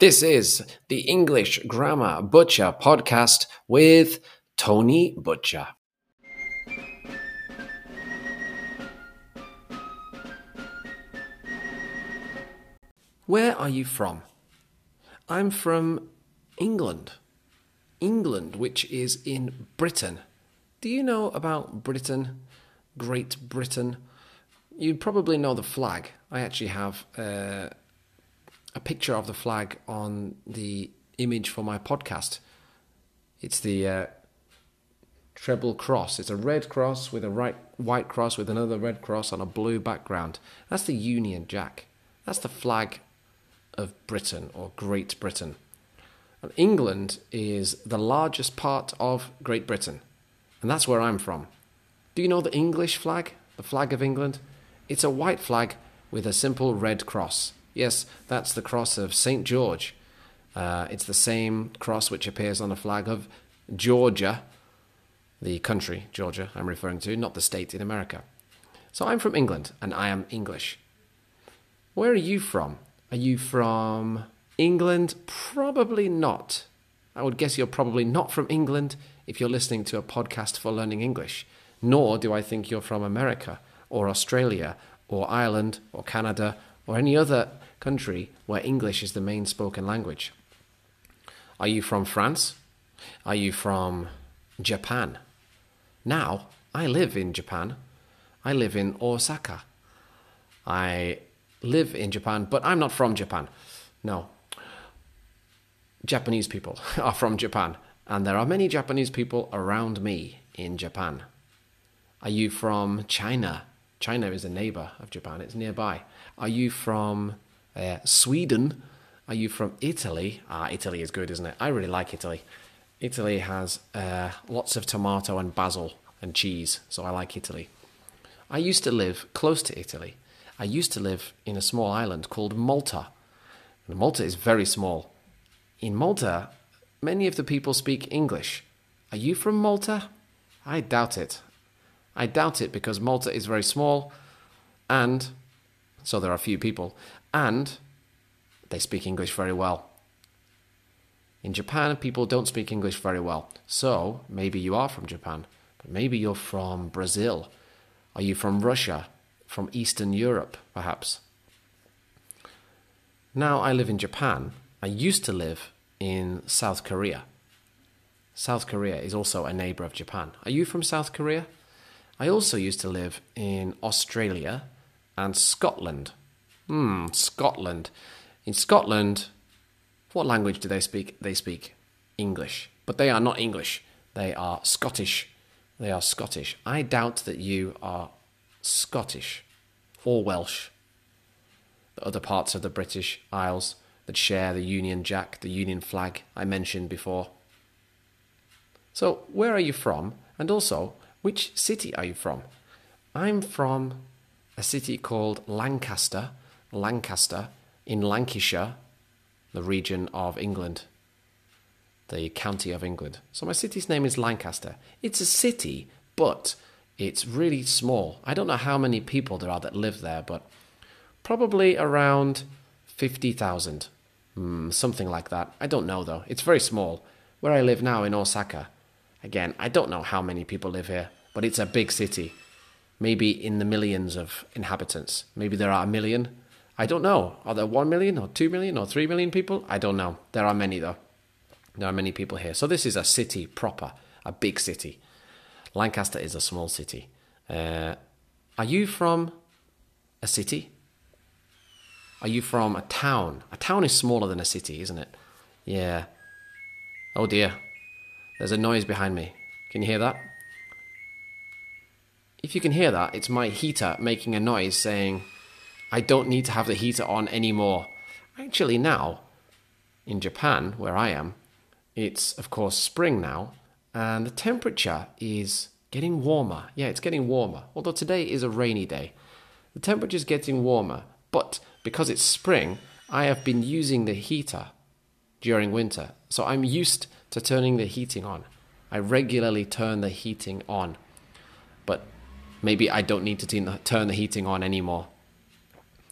This is the English Grammar Butcher podcast with Tony Butcher. Where are you from? I'm from England. England, which is in Britain. Do you know about Britain? Great Britain? You probably know the flag. I actually have. Uh, a picture of the flag on the image for my podcast. It's the uh, treble cross. It's a red cross with a right white cross with another red cross on a blue background. That's the Union Jack. That's the flag of Britain or Great Britain. And England is the largest part of Great Britain, and that's where I'm from. Do you know the English flag? The flag of England? It's a white flag with a simple red cross. Yes, that's the cross of St. George. Uh, it's the same cross which appears on the flag of Georgia, the country, Georgia, I'm referring to, not the state in America. So I'm from England and I am English. Where are you from? Are you from England? Probably not. I would guess you're probably not from England if you're listening to a podcast for learning English. Nor do I think you're from America or Australia or Ireland or Canada or any other country where English is the main spoken language. Are you from France? Are you from Japan? Now, I live in Japan. I live in Osaka. I live in Japan, but I'm not from Japan. No. Japanese people are from Japan, and there are many Japanese people around me in Japan. Are you from China? China is a neighbor of Japan, it's nearby. Are you from uh, Sweden? Are you from Italy? Ah, Italy is good, isn't it? I really like Italy. Italy has uh, lots of tomato and basil and cheese, so I like Italy. I used to live close to Italy. I used to live in a small island called Malta. And Malta is very small. In Malta, many of the people speak English. Are you from Malta? I doubt it. I doubt it because Malta is very small and so there are few people, and they speak English very well. In Japan, people don't speak English very well. So maybe you are from Japan, but maybe you're from Brazil. Are you from Russia? From Eastern Europe, perhaps? Now I live in Japan. I used to live in South Korea. South Korea is also a neighbor of Japan. Are you from South Korea? I also used to live in Australia and Scotland. Hmm, Scotland. In Scotland, what language do they speak? They speak English, but they are not English. They are Scottish. They are Scottish. I doubt that you are Scottish or Welsh. The other parts of the British Isles that share the Union Jack, the Union flag I mentioned before. So, where are you from? And also, which city are you from? I'm from a city called Lancaster, Lancaster in Lancashire, the region of England, the county of England. So my city's name is Lancaster. It's a city, but it's really small. I don't know how many people there are that live there, but probably around 50,000. Mm, something like that. I don't know though. It's very small. Where I live now in Osaka, again, I don't know how many people live here, but it's a big city maybe in the millions of inhabitants. Maybe there are a million. I don't know. Are there 1 million or 2 million or 3 million people? I don't know. There are many, though. There are many people here. So this is a city proper, a big city. Lancaster is a small city. Uh, are you from a city? Are you from a town? A town is smaller than a city, isn't it? Yeah. Oh dear. There's a noise behind me. Can you hear that? If you can hear that, it's my heater making a noise saying, I don't need to have the heater on anymore. Actually, now, in Japan, where I am, it's of course spring now, and the temperature is getting warmer. Yeah, it's getting warmer. Although today is a rainy day, the temperature is getting warmer. But because it's spring, I have been using the heater during winter, so I'm used to turning the heating on. I regularly turn the heating on. But maybe I don't need to turn the heating on anymore.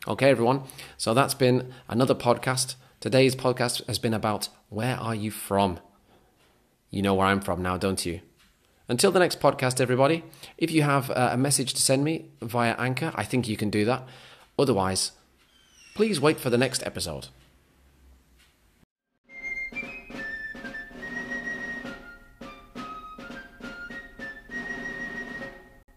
Okay, everyone. So that's been another podcast Today's podcast has been about where are you from? You know where I'm from now, don't you? Until the next podcast, everybody, if you have uh, a message to send me via Anchor, I think you can do that. Otherwise, please wait for the next episode.